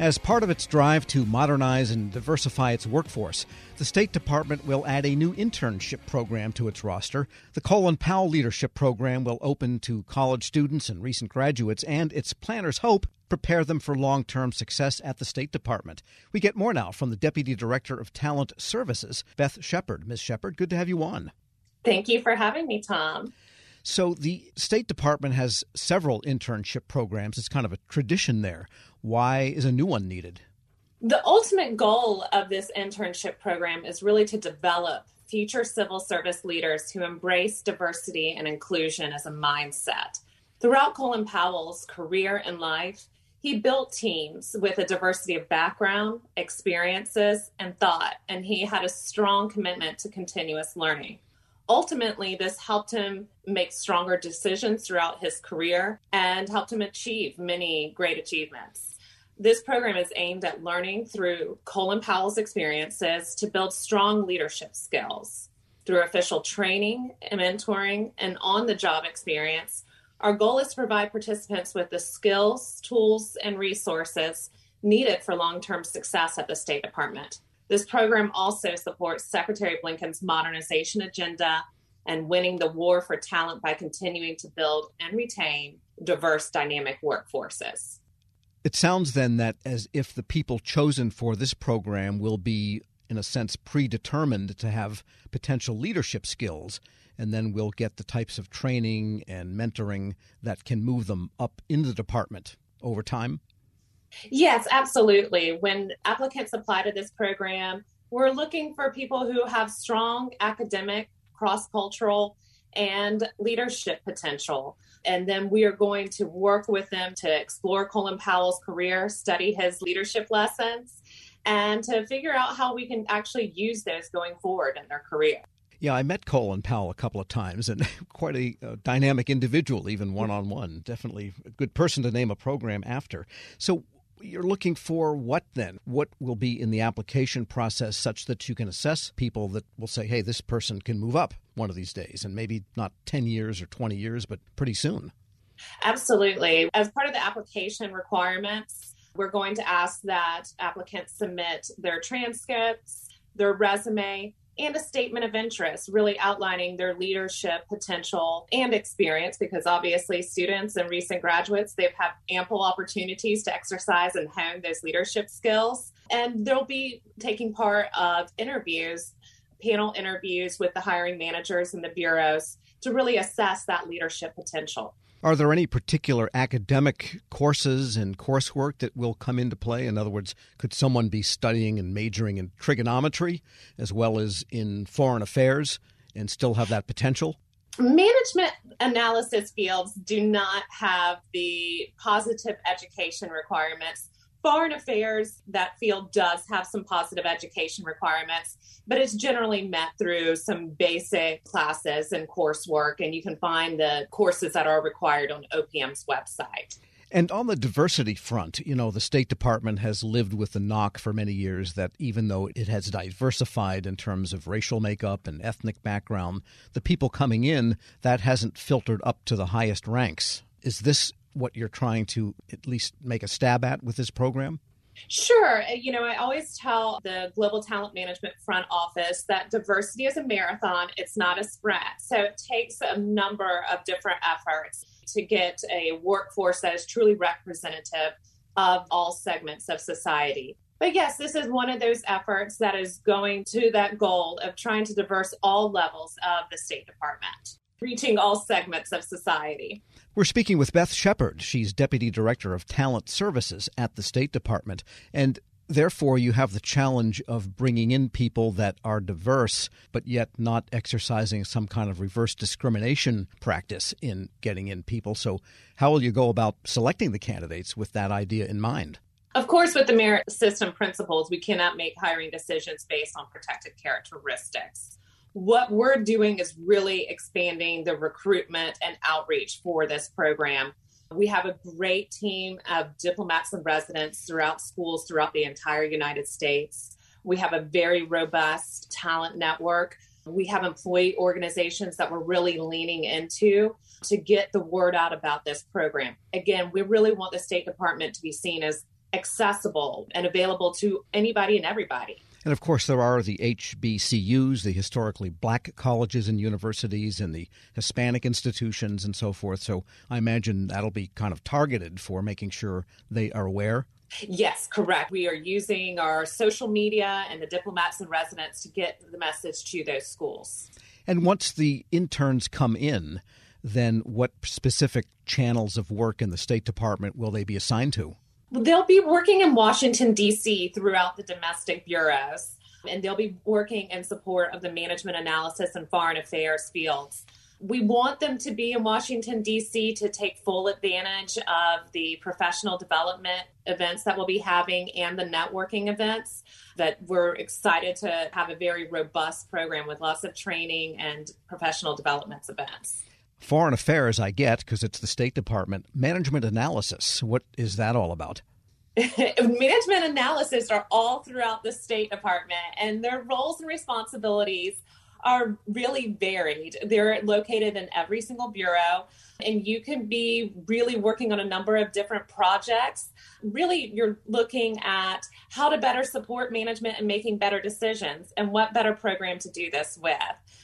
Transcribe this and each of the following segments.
As part of its drive to modernize and diversify its workforce, the State Department will add a new internship program to its roster. The Colin Powell Leadership Program will open to college students and recent graduates, and its planners hope prepare them for long term success at the State Department. We get more now from the Deputy Director of Talent Services, Beth Shepard. Ms. Shepard, good to have you on. Thank you for having me, Tom. So, the State Department has several internship programs. It's kind of a tradition there. Why is a new one needed? The ultimate goal of this internship program is really to develop future civil service leaders who embrace diversity and inclusion as a mindset. Throughout Colin Powell's career and life, he built teams with a diversity of background, experiences, and thought, and he had a strong commitment to continuous learning ultimately, this helped him make stronger decisions throughout his career and helped him achieve many great achievements. This program is aimed at learning through Colin Powell's experiences to build strong leadership skills. Through official training, and mentoring, and on the job experience, our goal is to provide participants with the skills, tools, and resources needed for long term success at the State Department. This program also supports Secretary Blinken's modernization agenda and winning the war for talent by continuing to build and retain diverse, dynamic workforces. It sounds then that as if the people chosen for this program will be, in a sense, predetermined to have potential leadership skills, and then we'll get the types of training and mentoring that can move them up in the department over time. Yes, absolutely. When applicants apply to this program, we're looking for people who have strong academic, cross cultural, and leadership potential. And then we are going to work with them to explore Colin Powell's career, study his leadership lessons, and to figure out how we can actually use those going forward in their career. Yeah, I met Colin Powell a couple of times, and quite a, dynamic individual, even one on one. Definitely a good person to name a program after. So, you're looking for what then? What will be in the application process such that you can assess people that will say, hey, this person can move up one of these days, and maybe not 10 years or 20 years, but pretty soon? Absolutely. As part of the application requirements, we're going to ask that applicants submit their transcripts, their resume, and a statement of interest, really outlining their leadership potential and experience, because obviously students and recent graduates, they've had ample opportunities to exercise and hone those leadership skills. And they'll be taking part of interviews, panel interviews with the hiring managers and the bureaus to really assess that leadership potential. Are there any particular academic courses and coursework that will come into play? In other words, could someone be studying and majoring in trigonometry as well as in foreign affairs and still have that potential? Management analysis fields do not have the positive education requirements Foreign affairs, that field does have some positive education requirements, but it's generally met through some basic classes and coursework, and you can find the courses that are required on OPM's website. And on the diversity front, you know, the State Department has lived with the knock for many years that even though it has diversified in terms of racial makeup and ethnic background, the people coming in, that hasn't filtered up to the highest ranks. Is this what you're trying to at least make a stab at with this program? Sure. Uh, you know, I always tell the Global Talent Management front office that diversity is a marathon, it's not a sprint. So it takes a number of different efforts to get a workforce that is truly representative of all segments of society. But yes, this is one of those efforts that is going to that goal of trying to diverse all levels of the State Department reaching all segments of society. We're speaking with Beth Shepard. She's Deputy Director of Talent Services at the State Department. And therefore, you have the challenge of bringing in people that are diverse, but yet not exercising some kind of reverse discrimination practice in getting in people. So, how will you go about selecting the candidates with that idea in mind? Of course, with the merit system principles, we cannot make hiring decisions based on protected characteristics what we're doing is really expanding the recruitment and outreach for this program. We have a great team of diplomats in residence throughout schools throughout the entire United States. We have a very robust talent network. We have employee organizations that we're really leaning into to get the word out about this program. Again, we really want the State Department to be seen as accessible and available to anybody and everybody. And of course, there are the HBCUs, the historically black colleges and universities, and the Hispanic institutions and so forth. So I imagine that'll be kind of targeted for making sure they are aware. Yes, correct. We are using our social media and the diplomats in residence to get the message to those schools. And once the interns come in, then what specific channels of work in the State Department will they be assigned to? They'll be working in Washington, D.C. throughout the domestic bureaus, and they'll be working in support of the management analysis and foreign affairs fields. We want them to be in Washington, D.C. to take full advantage of the professional development events that we'll be having and the networking events. That we're excited to have a very robust program with lots of training and professional development events. Foreign affairs, I get because it's the State Department. Management analysis, what is that all about? Management analysis are all throughout the State Department, and their roles and responsibilities are really varied. They're located in every single bureau, and you can be really working on a number of different projects. Really, you're looking at how to better support management and making better decisions, and what better program to do this with.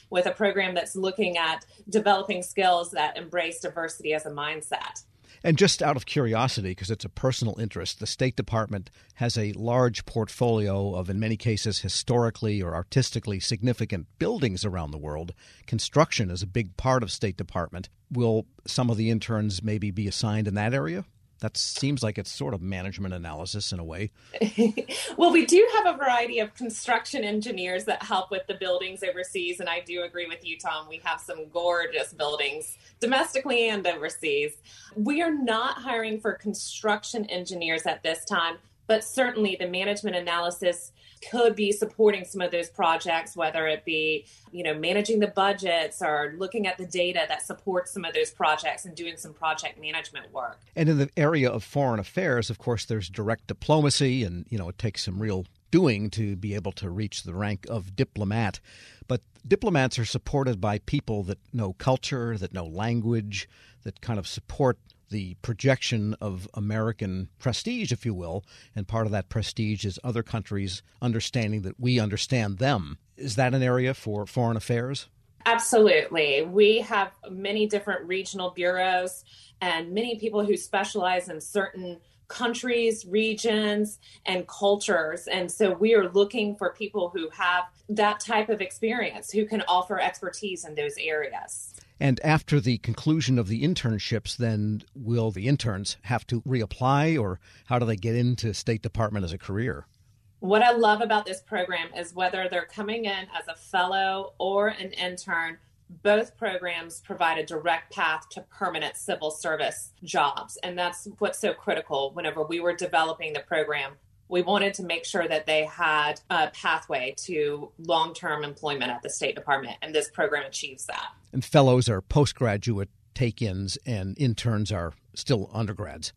With a program that's looking at developing skills that embrace diversity as a mindset. And just out of curiosity, because it's a personal interest, the State Department has a large portfolio of, in many cases, historically or artistically significant buildings around the world. Construction is a big part of State Department. Will some of the interns maybe be assigned in that area? That seems like it's sort of management analysis in a way. well, we do have a variety of construction engineers that help with the buildings overseas. And I do agree with you, Tom. We have some gorgeous buildings domestically and overseas. We are not hiring for construction engineers at this time, but certainly the management analysis could be supporting some of those projects whether it be you know managing the budgets or looking at the data that supports some of those projects and doing some project management work. And in the area of foreign affairs of course there's direct diplomacy and you know it takes some real doing to be able to reach the rank of diplomat. But diplomats are supported by people that know culture that know language that kind of support the projection of American prestige, if you will, and part of that prestige is other countries understanding that we understand them. Is that an area for foreign affairs? Absolutely. We have many different regional bureaus and many people who specialize in certain countries, regions, and cultures. And so we are looking for people who have that type of experience, who can offer expertise in those areas. And after the conclusion of the internships, then will the interns have to reapply or how do they get into State Department as a career? What I love about this program is whether they're coming in as a fellow or an intern, both programs provide a direct path to permanent civil service jobs. And that's what's so critical whenever we were developing the program we wanted to make sure that they had a pathway to long term employment at the State Department, and this program achieves that. And fellows are postgraduate take ins, and interns are still undergrads.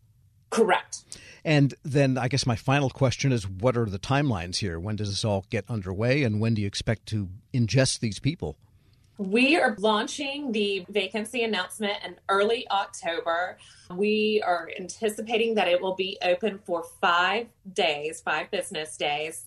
Correct. And then I guess my final question is what are the timelines here? When does this all get underway, and when do you expect to ingest these people? We are launching the vacancy announcement in early October. We are anticipating that it will be open for five days, five business days.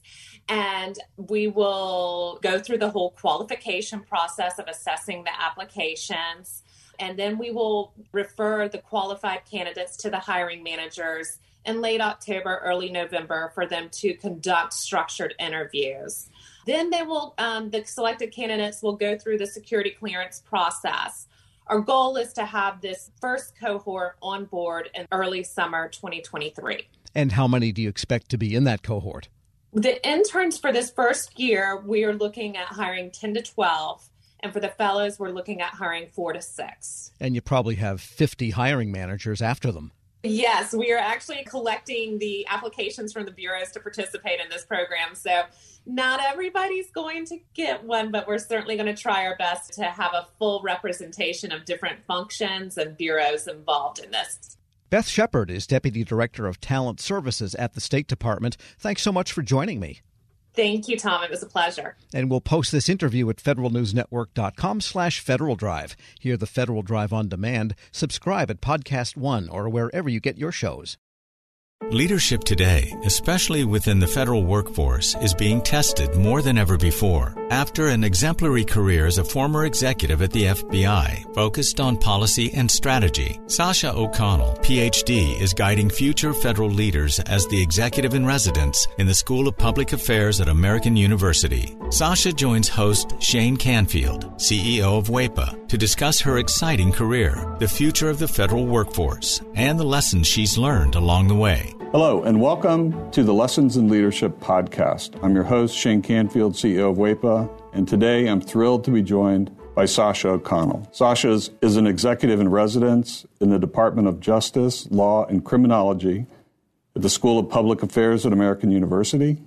And we will go through the whole qualification process of assessing the applications. And then we will refer the qualified candidates to the hiring managers in late October, early November for them to conduct structured interviews. Then they will, um, the selected candidates will go through the security clearance process. Our goal is to have this first cohort on board in early summer 2023. And how many do you expect to be in that cohort? The interns for this first year, we are looking at hiring 10 to 12. And for the fellows, we're looking at hiring four to six. And you probably have 50 hiring managers after them. Yes, we are actually collecting the applications from the bureaus to participate in this program. So, not everybody's going to get one, but we're certainly going to try our best to have a full representation of different functions and bureaus involved in this. Beth Shepard is Deputy Director of Talent Services at the State Department. Thanks so much for joining me. Thank you, Tom. It was a pleasure. And we'll post this interview at federalnewsnetwork.com slash Federal Drive. Hear the Federal Drive on demand. Subscribe at Podcast One or wherever you get your shows. Leadership today, especially within the federal workforce, is being tested more than ever before. After an exemplary career as a former executive at the FBI, focused on policy and strategy, Sasha O'Connell, PhD, is guiding future federal leaders as the executive in residence in the School of Public Affairs at American University. Sasha joins host Shane Canfield, CEO of WEPA, to discuss her exciting career, the future of the federal workforce, and the lessons she's learned along the way. Hello, and welcome to the Lessons in Leadership podcast. I'm your host, Shane Canfield, CEO of WEPA, and today I'm thrilled to be joined by Sasha O'Connell. Sasha is, is an executive in residence in the Department of Justice, Law, and Criminology at the School of Public Affairs at American University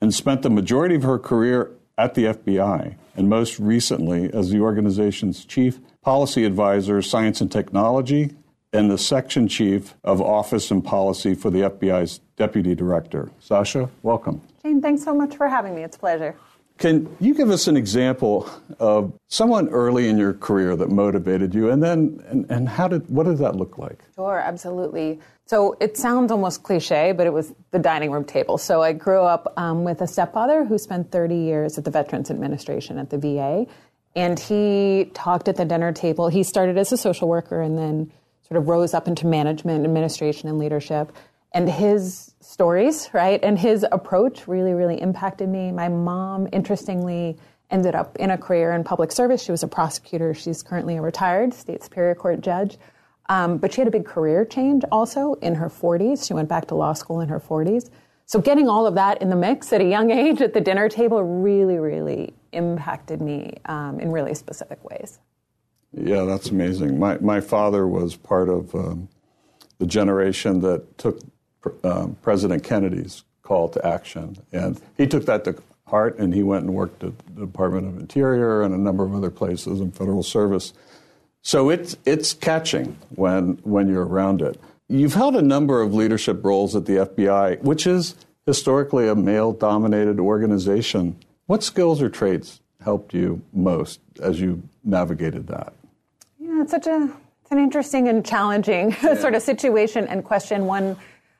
and spent the majority of her career at the FBI, and most recently as the organization's chief policy advisor, science and technology, and the section chief of office and policy for the FBI's deputy director. Sasha, welcome. Jane, thanks so much for having me. It's a pleasure. Can you give us an example of someone early in your career that motivated you, and then and, and how did what did that look like? Sure, absolutely. So it sounds almost cliche, but it was the dining room table. So I grew up um, with a stepfather who spent 30 years at the Veterans Administration at the VA, and he talked at the dinner table. He started as a social worker and then sort of rose up into management, administration, and leadership. And his stories, right, and his approach really, really impacted me. My mom, interestingly, ended up in a career in public service. She was a prosecutor. She's currently a retired state superior court judge. Um, but she had a big career change also in her 40s. She went back to law school in her 40s. So getting all of that in the mix at a young age at the dinner table really, really impacted me um, in really specific ways. Yeah, that's amazing. My my father was part of um, the generation that took um, President Kennedy's call to action, and he took that to heart, and he went and worked at the Department of Interior and a number of other places in federal service. So it's it's catching when when you're around it. You've held a number of leadership roles at the FBI, which is historically a male-dominated organization. What skills or traits helped you most as you navigated that? Yeah, it's such a it's an interesting and challenging yeah. sort of situation and question. One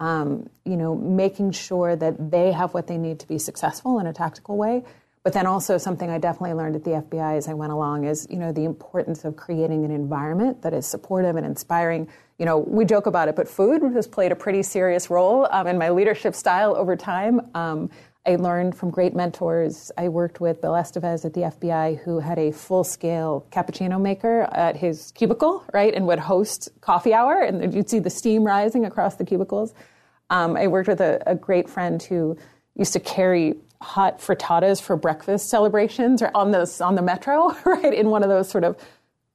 Um, you know, making sure that they have what they need to be successful in a tactical way. But then also something I definitely learned at the FBI as I went along is, you know, the importance of creating an environment that is supportive and inspiring. You know, we joke about it, but food has played a pretty serious role um, in my leadership style over time. Um, I learned from great mentors. I worked with Bill Estevez at the FBI, who had a full scale cappuccino maker at his cubicle, right, and would host coffee hour, and you'd see the steam rising across the cubicles. Um, I worked with a, a, great friend who used to carry hot frittatas for breakfast celebrations or on the on the metro, right, in one of those sort of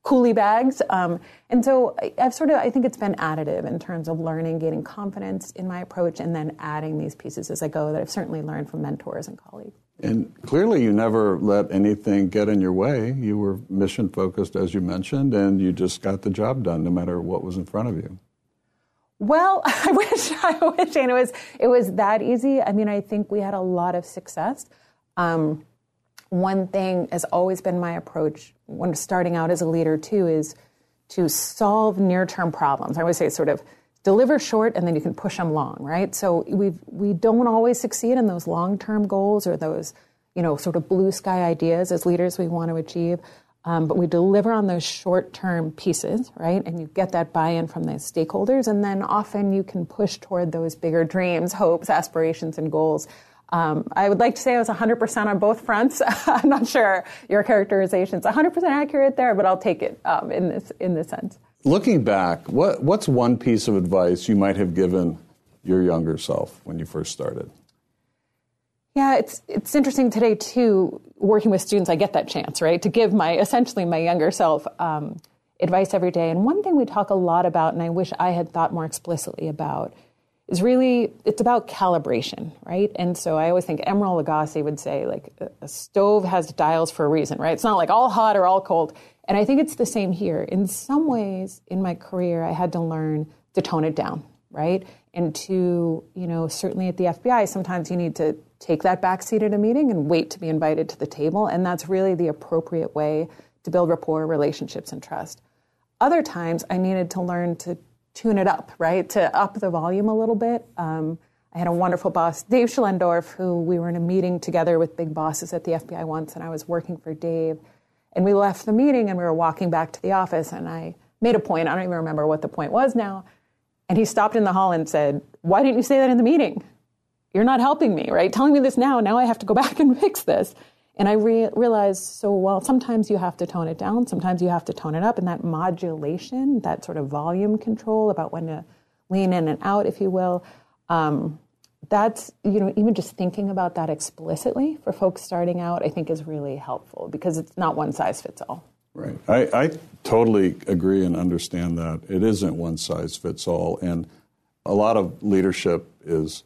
coolie bags. Um, and so I, have sort of, I think it's been additive in terms of learning, gaining confidence in my approach, and then adding these pieces as I go that I've certainly learned from mentors and colleagues. And clearly, you never let anything get in your way. You were mission focused, as you mentioned, and you just got the job done no matter what was in front of you. Well, I wish I wish it was it was that easy. I mean, I think we had a lot of success. Um, one thing has always been my approach when starting out as a leader too is to solve near-term problems. I always say sort of deliver short and then you can push them long, right? So we we don't always succeed in those long-term goals or those you know sort of blue sky ideas as leaders we want to achieve. Um, but we deliver on those short-term pieces, right? And you get that buy-in from those stakeholders, and then often you can push toward those bigger dreams, hopes, aspirations, and goals um, I would like to say I was 100% on both fronts. I'm not sure your characterization is 100% accurate there, but I'll take it um, in this in this sense. Looking back, what, what's one piece of advice you might have given your younger self when you first started? Yeah, it's it's interesting today too. Working with students, I get that chance, right, to give my essentially my younger self um, advice every day. And one thing we talk a lot about, and I wish I had thought more explicitly about, is really it's about calibration, right? And so I always think Emeril Lagasse would say like a stove has dials for a reason, right? It's not like all hot or all cold. And I think it's the same here. In some ways in my career I had to learn to tone it down, right? And to, you know, certainly at the FBI sometimes you need to take that back seat at a meeting and wait to be invited to the table and that's really the appropriate way to build rapport, relationships and trust. Other times I needed to learn to tune it up, right? To up the volume a little bit. Um, I had a wonderful boss, Dave Schlendorf, who we were in a meeting together with big bosses at the FBI once, and I was working for Dave. And we left the meeting and we were walking back to the office, and I made a point. I don't even remember what the point was now. And he stopped in the hall and said, Why didn't you say that in the meeting? You're not helping me, right? Telling me this now. Now I have to go back and fix this. And I re- realized so, well, sometimes you have to tone it down, sometimes you have to tone it up. And that modulation, that sort of volume control about when to lean in and out, if you will, um, that's, you know, even just thinking about that explicitly for folks starting out, I think is really helpful because it's not one size fits all. Right. I, I totally agree and understand that. It isn't one size fits all. And a lot of leadership is